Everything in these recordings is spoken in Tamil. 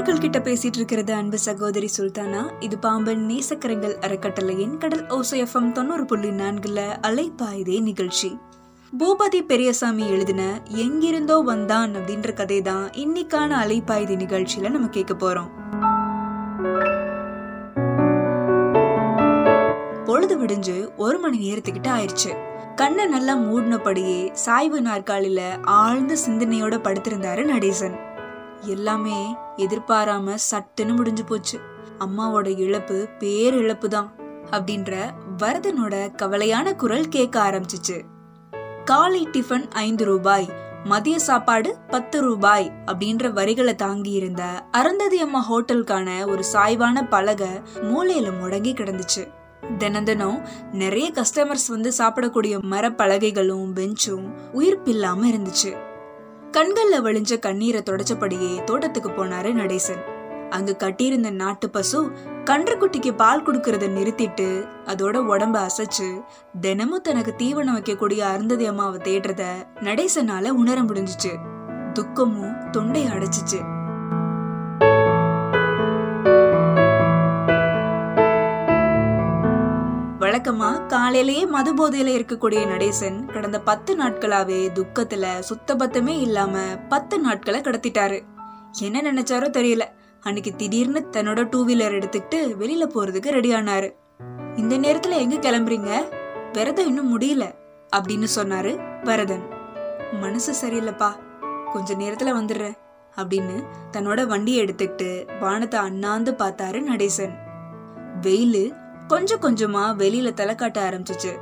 நேயர்கள் கிட்ட பேசிட்டு இருக்கிறது அன்பு சகோதரி சுல்தானா. இது பாம்பன் நேசக்கரங்கள் அறக்கட்டளையின் கடல் ஓசைஎஃப்எம் தொண்ணூறு புள்ளி நான்குல அலைப்பாயுதே நிகழ்ச்சி. பூபதி பெரியசாமி எழுதின எங்கிருந்தோ வந்தான் அப்படின்ற கதை தான் இன்னைக்கான அலைப்பாயுதே நிகழ்ச்சியில நம்ம கேட்க போறோம். பொழுது விடிஞ்சு ஒரு மணி நேரத்துக்கிட்ட ஆயிடுச்சு. கண்ணை நல்லா மூடினபடியே சாய்வு நாற்காலில ஆழ்ந்த சிந்தனையோட படுத்திருந்தாரு நடேசன். எல்லாமே எதிர்பாராம சட்டுன்னு முடிஞ்சு போச்சு. அம்மாவோட இழப்பு பேர் இழப்பு தான் அப்படின்ற வரதனோட கவலையான குரல் கேட்க ஆரம்பிச்சிச்சு. காலை டிஃபன் ஐந்து ரூபாய் மதிய சாப்பாடு பத்து ரூபாய் அப்படின்ற வரிகளை தாங்கி இருந்த அருந்ததி அம்மா ஹோட்டலுக்கான ஒரு சாய்வான பலகை மூலையில முடங்கி கிடந்துச்சு. தினம் தினம் நிறைய கஸ்டமர்ஸ் வந்து சாப்பிடக்கூடிய மரப்பலகைகளும் பெஞ்சும் உயிர்ப்பில்லாம இருந்துச்சு. கண்கள்ல வழிஞ்ச கண்ணீரை தொடச்சபடியே தோட்டத்துக்கு போனாரு நடேசன். அங்கு கட்டியிருந்த நாட்டு பசு கன்றுக்குட்டிக்கு பால் கொடுக்கறத நிறுத்திட்டு அதோட உடம்ப அசைச்சு தினமும் தனக்கு தீவனம் வைக்கக்கூடிய அருந்ததி அம்மாவை தேடுறத நடேசனால உணர முடிஞ்சுச்சு. துக்கமும் தொண்டை அடைச்சிச்சு. வழக்கமா காலையிலேயே மது போதையில இருக்கக்கூடிய நடேசன் கடந்த பத்து நாட்களாவே துக்கத்துல சுத்தபத்தமே இல்லாம பத்து நாட்களை கடத்திட்டாரு. என்ன நினைச்சாரோ தெரியல. அன்னைக்கு திடீர்னு தன்னோட டூ வீலர் எடுத்துக்கிட்டு வெளியில போறதுக்கு ரெடி ஆனாரு. இந்த நேரத்துல எங்க கிளம்புறீங்க? விரதம் இன்னும் முடியல அப்படின்னு சொன்னாரு வரதன் மனசு சரியில்லைப்பா கொஞ்ச நேரத்துல வந்துடுறேன் அப்படின்னு தன்னோட வண்டியை எடுத்துக்கிட்டு வானத்தை அண்ணாந்து பார்த்தாரு நடேசன். வெயிலு கொஞ்சம் கொஞ்சமா வெளியில தலை காட்ட ஆரம்பிச்சிச்சு.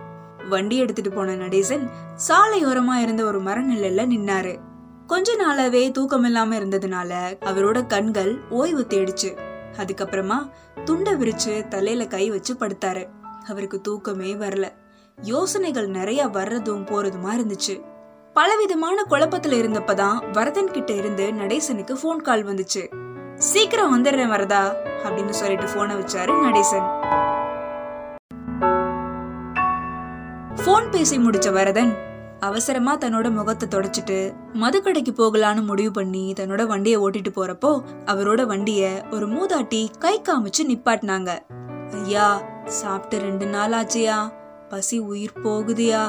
வண்டி எடுத்துட்டு போன நடேசன் சாலையோரமா இருந்த ஒரு மர நிழல்ல நின்னாரு. கொஞ்ச நாளாவே தூக்கம் இல்லாம இருந்ததுனால அவரோட கண்கள் ஓய்வு தேடிச்சு. அதுக்கப்புறமா துண்டை விரிச்சு தலையில கை வச்சு படுத்தாரு. அவருக்கு தூக்கமே வரல. யோசனைகள் நிறைய வர்றதும் போறதுமா இருந்துச்சு. பலவிதமான குழப்பத்துல இருந்தப்பதான் வரதன் கிட்ட இருந்து நடேசனுக்கு ஃபோன் கால் வந்துச்சு. சீக்கிரம் வந்துடுறேன் வரதா? அப்படின்னு சொல்லிட்டு போனை வச்சாரு நடேசன். ஃபோன் பேசி முடிச்ச வரதன் அவசரமா தன்னோட முகத்தை தொடச்சிட்டு மதுக்கடைக்கு போகலான்னு முடிவு பண்ணி தன்னோட வண்டிய ஓட்டிட்டு போறப்போ அவரோட வண்டிய ஒரு மூதாட்டி கை காமிச்சு நிப்பாட்டினாங்க. ஐயா சாப்பிட்டு ரெண்டு நாள் ஆச்சியா? பசி உயிர் போகுதியா?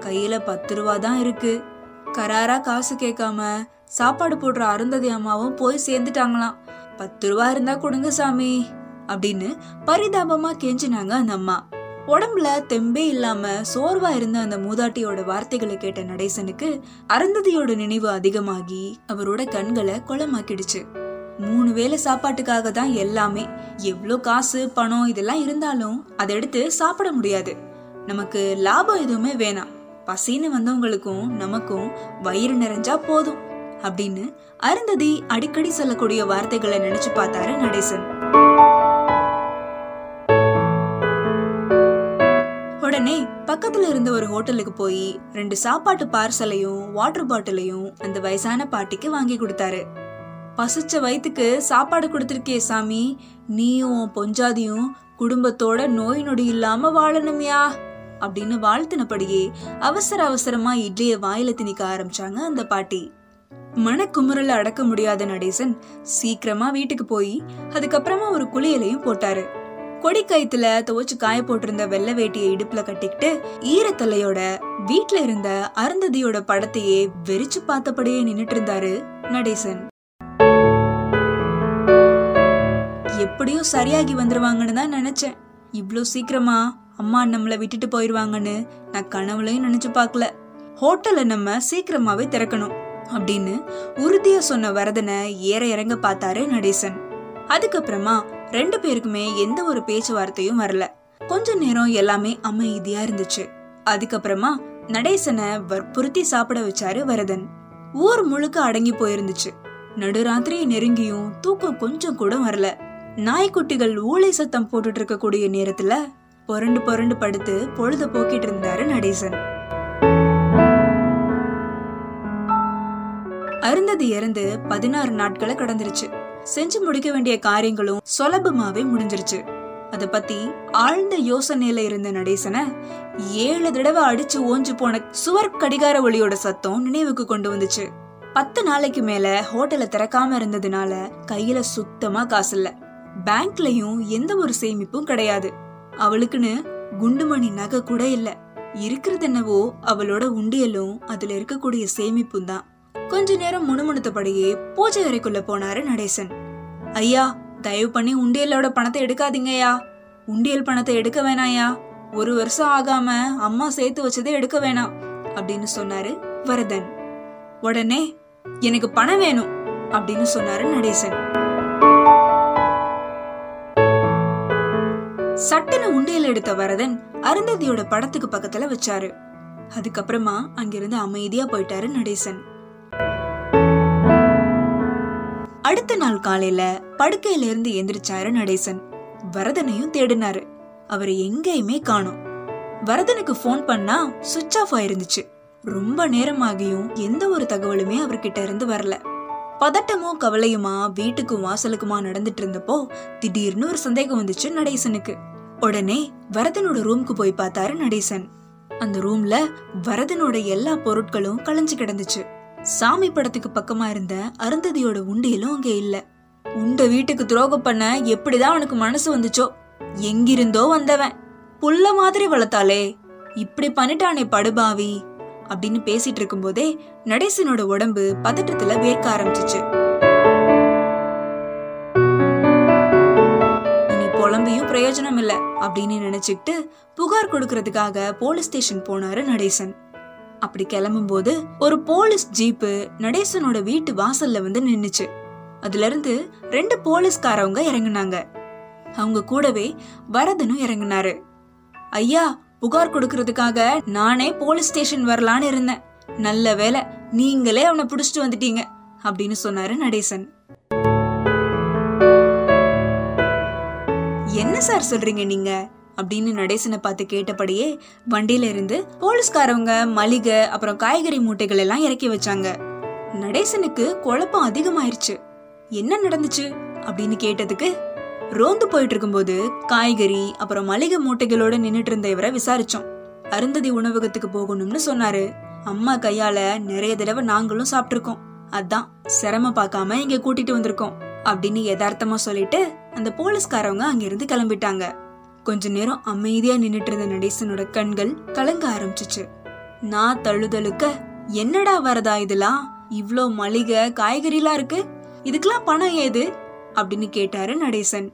கையில பத்து ரூபா தான் இருக்கு. கராரா காசு கேட்காம சாப்பாடு போடுற அருந்ததி அம்மாவும் போய் சேர்ந்துட்டாங்களாம். பத்து ரூபா இருந்தா கொடுங்க சாமி அப்படின்னு பரிதாபமா கெஞ்சினாங்க அந்த அம்மா. உடம்புல தெம்பே இல்லாம சோர்வா இருந்த அந்த மூதாட்டியோட வார்த்தைகளை கேட்ட நடேசனுக்கு அருந்ததியோட நினைவு அதிகமாகி அவரோட கண்களை குளமாக்கிடுச்சு. மூணு வேளை சாப்பாட்டுக்காக தான் எல்லாமே எவ்வளோ காசு பணம் இதெல்லாம் இருந்தாலும் அதை எடுத்து சாப்பிட முடியாது. நமக்கு லாபம் எதுவுமே வேணாம். பசின்னு வந்தவங்களுக்கும் நமக்கும் வயிறு நிறைஞ்சா போதும் அப்படின்னு அருந்ததி அடிக்கடி சொல்லக்கூடிய வார்த்தைகளை நினைச்சு பார்த்தாரு நடேசன். பக்கத்துல இருந்த ஒரு ஹோட்டலுக்கு போய் ரெண்டு சாப்பாட்டு பார்சலையும் வாட்டர் பாட்டிலையும் அந்த வயசான பாட்டிக்கு வாங்கி கொடுத்தாரு. பசிச்ச வயிற்றுக்கு சாப்பாடு கொடுத்துருக்கே சாமி நீயும் பொஞ்சாதியும் குடும்பத்தோட நோய் நொடி இல்லாம வாழணும்யா அப்படின்னு வாழ்த்தினபடியே அவசர அவசரமா இட்லிய வாயில திணிக்க ஆரம்பிச்சாங்க அந்த பாட்டி. மனக்குமுறல அடக்க முடியாத நடேசன் சீக்கிரமா வீட்டுக்கு போய் அதுக்கப்புறமா ஒரு குளியலையும் போட்டாரு. கொடி கயித்துல துவச்சு காய போட்டிருந்த வெள்ளை வேட்டியை இடுப்புல கட்டிக்கிட்டு ஈரத்தலையோட வீட்ல இருந்த அருந்ததியோட படத்தையே வெறிச்சு பார்த்தபடியே நின்னுட்டு இருந்தாரு நடேசன். எப்படியும் சரியாகி வந்துருவாங்கன்னு தான் நினைச்சேன். இவ்ளோ சீக்கிரமா அம்மா நம்மள விட்டுட்டு போயிருவாங்கன்னு நான் கனவுலையும் நினைச்சு பார்க்கல. ஹோட்டலை நம்ம சீக்கிரமாவே திறக்கணும் அப்படின்னு உறுதியா சொன்ன வரதனை ஏற இறங்க பார்த்தாரு நடேசன். அதுக்கப்புறமா ரெண்டு பேருக்குமே எந்த ஒரு பேச்சுவார்த்தையும் வரல. கொஞ்ச நேரம் எல்லாமே அமைதியா இருந்துச்சு. அதுக்கப்புறமா நடேசனை வற்புறுத்தி சாப்பிட வச்சாரு வரதன். ஊர் முழுக்க அடங்கி போயிருந்துச்சு. நடுராத்திரி நெருங்கியும் தூக்கம் கொஞ்சம் கூட வரல. நாய்க்குட்டிகள் ஊளை சத்தம் போட்டுட்டு இருக்கக்கூடிய நேரத்துல புரண்டு புரண்டு படுத்து பொழுத போக்கிட்டு இருந்தாரு நடேசன். அருந்ததி இறந்து பதினாறு நாட்களை கடந்துருச்சு. செஞ்சு முடிக்க வேண்டிய காரியங்களும் சுலபமாவே முடிஞ்சிருச்சு. அத பத்தி ஆழ்ந்த யோசனையில இருந்த நடேசனை ஏழு தடவை அடிச்சு ஓஞ்சு போன சுவர் கடிகார ஒளியோட சத்தம் நினைவுக்கு கொண்டு வந்துச்சு. பத்து நாளைக்கு மேல ஹோட்டலை திறக்காம இருந்ததுனால கையில சுத்தமா காசு இல்ல. பேங்க்லயும் எந்த ஒரு சேமிப்பும் கிடையாது. அவளுக்குன்னு குண்டுமணி நகை கூட இல்ல. இருக்கிறது என்னவோ அவளோட உண்டியலும் அதுல இருக்கக்கூடிய சேமிப்பும் தான். கொஞ்ச நேரம் முணுமுணுத்தபடியே பூஜை அறைக்குள்ள போனாரு நடேசன். ஐயா தயவு பண்ணி உண்டியலோட பணத்தை எடுக்காதீங்கய்யா. உண்டியல் பணத்தை எடுக்க வேணாயா ஒரு வருஷம் ஆகாம அம்மா சேர்த்து வச்சதை எடுக்க வேணாம் அப்படின்னு சொன்னாரு வரதன். உடனே எனக்கு பணம் வேணும் அப்படின்னு சொன்னாரு நடேசன். சட்டன உண்டியல் எடுத்த வரதன் அருந்ததியோட படத்துக்கு பக்கத்துல வச்சாரு. அதுக்கப்புறமா அங்கிருந்து அமைதியா போயிட்டாரு நடேசன். அடுத்த நாள் காலையில படுக்கையில இருந்து எந்திரிச்சாரு நடேசன் வரதனையும் தேடினாரு. அவரை எங்கேயுமே காணோம். வரதனுக்கு ஃபோன் பண்ணா சுவிட்ச் ஆஃப் ஆயிருந்துச்சு. ரொம்ப நேரமாகியும் எந்த ஒரு தகவலுமே அவர்கிட்ட இருந்து வரல. பதட்டமும் கவலையுமா வீட்டுக்கும் வாசலுக்குமா நடந்துட்டு இருந்தப்போ திடீர்னு ஒரு சந்தேகம் வந்துச்சு நடேசனுக்கு. உடனே வரதனோட ரூம்க்கு போய் பார்த்தாரு நடேசன். அந்த ரூம்ல வரதனோட எல்லா பொருட்களும் களைஞ்சு கிடந்துச்சு. சாமி படத்துக்கு பக்கமா இருந்த அருந்ததியோட உண்டியலும் அங்கே இல்ல. உண்ட வீட்டுக்கு துரோகம் பண்ண எப்படிதான் அவனுக்கு மனசு வந்துச்சோ எங்கிருந்தோ வந்தவன். புள்ள மாதிரி வளர்த்தாளே இப்படி பண்ணிட்டானே படுபாவி அப்படின்னு பேசிட்டு இருக்கும்போதே நடேசனோட உடம்பு பதட்டத்துல வேர்க்க ஆரம்பிச்சிச்சு. இனி புலம்பியும் பிரயோஜனம் இல்ல அப்படின்னு நினைச்சுக்கிட்டு புகார் கொடுக்கறதுக்காக போலீஸ் ஸ்டேஷன் போனாரு நடேசன். அப்படி கிளம்பும்போது ஒரு போலீஸ் ஜீப்பு நடேசனோட வீட்டு வாசல்ல வந்து நின்னுச்சு. அதுல இருந்து ரெண்டு போலீஸ்காரவங்க இறங்குனாங்க. அவங்க கூடவே வரதனும் இறங்குனாரு. ஐயா புகார் கொடுக்கறதுக்காக நானே போலீஸ் ஸ்டேஷன் வரலான்னு இருந்தேன். நல்ல வேலை நீங்களே அவனை புடிச்சிட்டு வந்துட்டீங்க அப்படின்னு சொன்னாரு நடேசன். என்ன சார் சொல்றீங்க நீங்க? அப்படின்னு நடேசனை பார்த்து கேட்டபடியே வண்டியில இருந்து போலீஸ்காரவங்க மளிகை அப்புறம் காய்கறி மூட்டைகள் எல்லாம் இறக்கி வச்சாங்க. நடேசனுக்கு குழப்பம் அதிகமாயிருச்சு. என்ன நடந்துச்சு? அப்படின்னு கேட்டதுக்கு ரோந்து போயிட்டு இருக்கும்போது காய்கறி அப்புறம் மளிகை மூட்டைகளோட நின்றுட்டு இருந்த இவரை விசாரிச்சோம். அருந்ததி உணவகத்துக்கு போகணும்னு சொன்னாரு. அம்மா கையால நிறைய தடவை நாங்களும் சாப்பிட்ருக்கோம் அதான் சிரம பார்க்காம இங்க கூட்டிட்டு வந்திருக்கோம் அப்படின்னு யதார்த்தமா சொல்லிட்டு அந்த போலீஸ்காரவங்க அங்கிருந்து கிளம்பிட்டாங்க. கொஞ்ச நேரம் அமைதியா நின்னுட்டு இருந்த நடேசனோட கண்கள் கலங்க ஆரம்பிச்சுச்சு. நான் தழுதழுக்க என்னடா வரதா இதெல்லாம்? இவ்ளோ மளிகை காய்கறிலாம் இருக்கு? இதுக்கெல்லாம் பணம் ஏது? அப்படின்னு கேட்டாரு நடேசன்.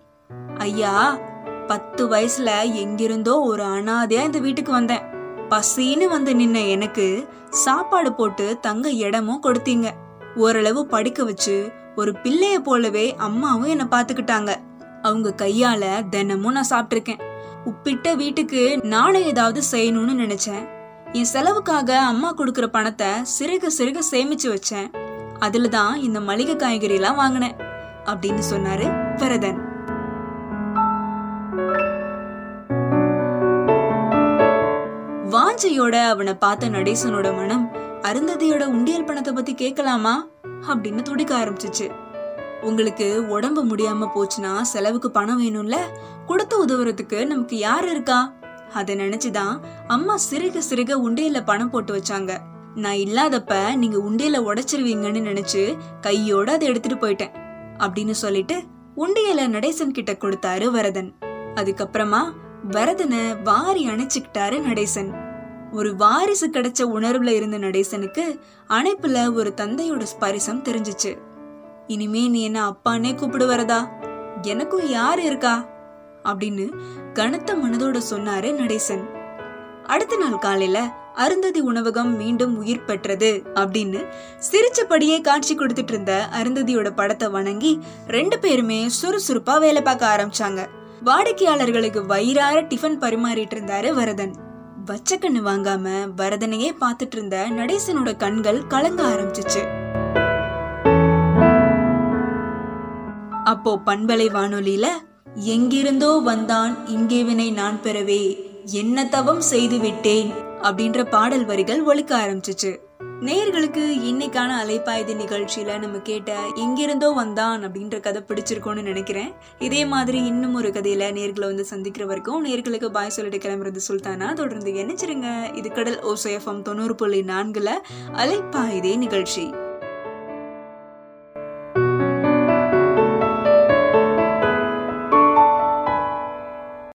ஐயா பத்து வயசுல எங்கிருந்தோ ஒரு அனாதையா இந்த வீட்டுக்கு வந்தேன். பசின்னு வந்து நின்ன எனக்கு சாப்பாடு போட்டு தங்க இடமும் கொடுத்தீங்க. ஓரளவு படிக்க வச்சு ஒரு பிள்ளைய போலவே அம்மாவும் என்ன பாத்துக்கிட்டாங்க அவங்க கையால தினமும் நான் சாப்பிட்டிருக்கேன். உப்பிட்ட வீட்டுக்கு நானே ஏதாவது செய்யணும்னு நினைச்சேன். என் செலவுக்காக அம்மா கொடுக்கற பணத்தை சிறுக சிறுக சேமிச்சு வச்சேன். அதுல தான் இந்த மளிகை காய்கறி எல்லாம் வாங்கினேன் அப்படின்னு சொன்னாரு வரதன். வாஞ்சையோட அவனை பார்த்த நடேசனோட மனம் அருந்ததியோட உண்டியல் பணத்தை பத்தி கேட்கலாமா? அப்படின்னு துடிக்க ஆரம்பிச்சிச்சு. உங்களுக்கு உடம்பு முடியாம போச்சுன்னா செலவுக்கு பணம் வேணும்ல? கொடுத்து உதவுறதுக்கு நமக்கு யார் இருக்கா? அத நினைச்சுதான் அம்மா சிறுக சிறுக உண்டையில பணம் போட்டு வச்சாங்க. நான் இல்லாதப்ப நீங்க உண்டையில உடைச்சிருவீங்கன்னு நினைச்சு கையோட அதை எடுத்துட்டு போயிட்டேன் அப்படின்னு சொல்லிட்டு உண்டியல நடேசன் கிட்ட கொடுத்தாரு வரதன். அதுக்கப்புறமா வரதனை வாரி அணைச்சுக்கிட்டாரு நடேசன். ஒரு வாரிசு கிடைச்ச உணர்வுல இருந்த நடேசனுக்கு அணைப்புல ஒரு தந்தையோட ஸ்பரிசம் தெரிஞ்சுச்சு. இனிமே நீ என்ன அப்பானே கூப்பிடு வரதா எனக்கும் யார் இருக்கா? அப்படின்னு கனத்த மனதோட சொன்னாரு நடேசன். அடுத்த நாள் காலையில அருந்ததி உணவகம் மீண்டும் உயிர் பெற்றது அப்படின்னு சிரிச்சபடியே காட்சி கொடுத்துட்டு இருந்த அருந்ததியோட படத்தை வணங்கி ரெண்டு பேருமே சுறுசுறுப்பா வேலை பார்க்க ஆரம்பிச்சாங்க. வாடிக்கையாளர்களுக்கு வயிறார டிஃபன் பரிமாறிட்டு இருந்தாரு வரதன். வச்சக்கண்ணு வாங்காம வரதனையே பார்த்துட்டு இருந்த நடேசனோட கண்கள் கலங்க ஆரம்பிச்சிச்சு. அப்போ பண்பலை வானொலியில எங்கிருந்தோ வந்தான் இங்கே வினை நான் பெறவே என்ன தவம் செய்து விட்டேன் அப்படின்ற பாடல் வரிகள் ஒழிக்க ஆரம்பிச்சிச்சு. நேயர்களுக்கு இன்னைக்கான அலைப்பாய்தி நிகழ்ச்சியில நம்ம கேட்ட எங்கிருந்தோ வந்தான் அப்படின்ற கதை பிடிச்சிருக்கோம்னு நினைக்கிறேன். இதே மாதிரி இன்னும் ஒரு கதையில நேர்களை வந்து சந்திக்கிற வரைக்கும் நேர்களுக்கு பாய் சொல்லிட்டு கிளம்புறது சுல்தானா தொடர்ந்து நினைச்சிருங்க இது கடல் ஓசைஎஃப்எம் தொண்ணூறு புள்ளி நான்குல அலைப்பாய்தே நிகழ்ச்சி.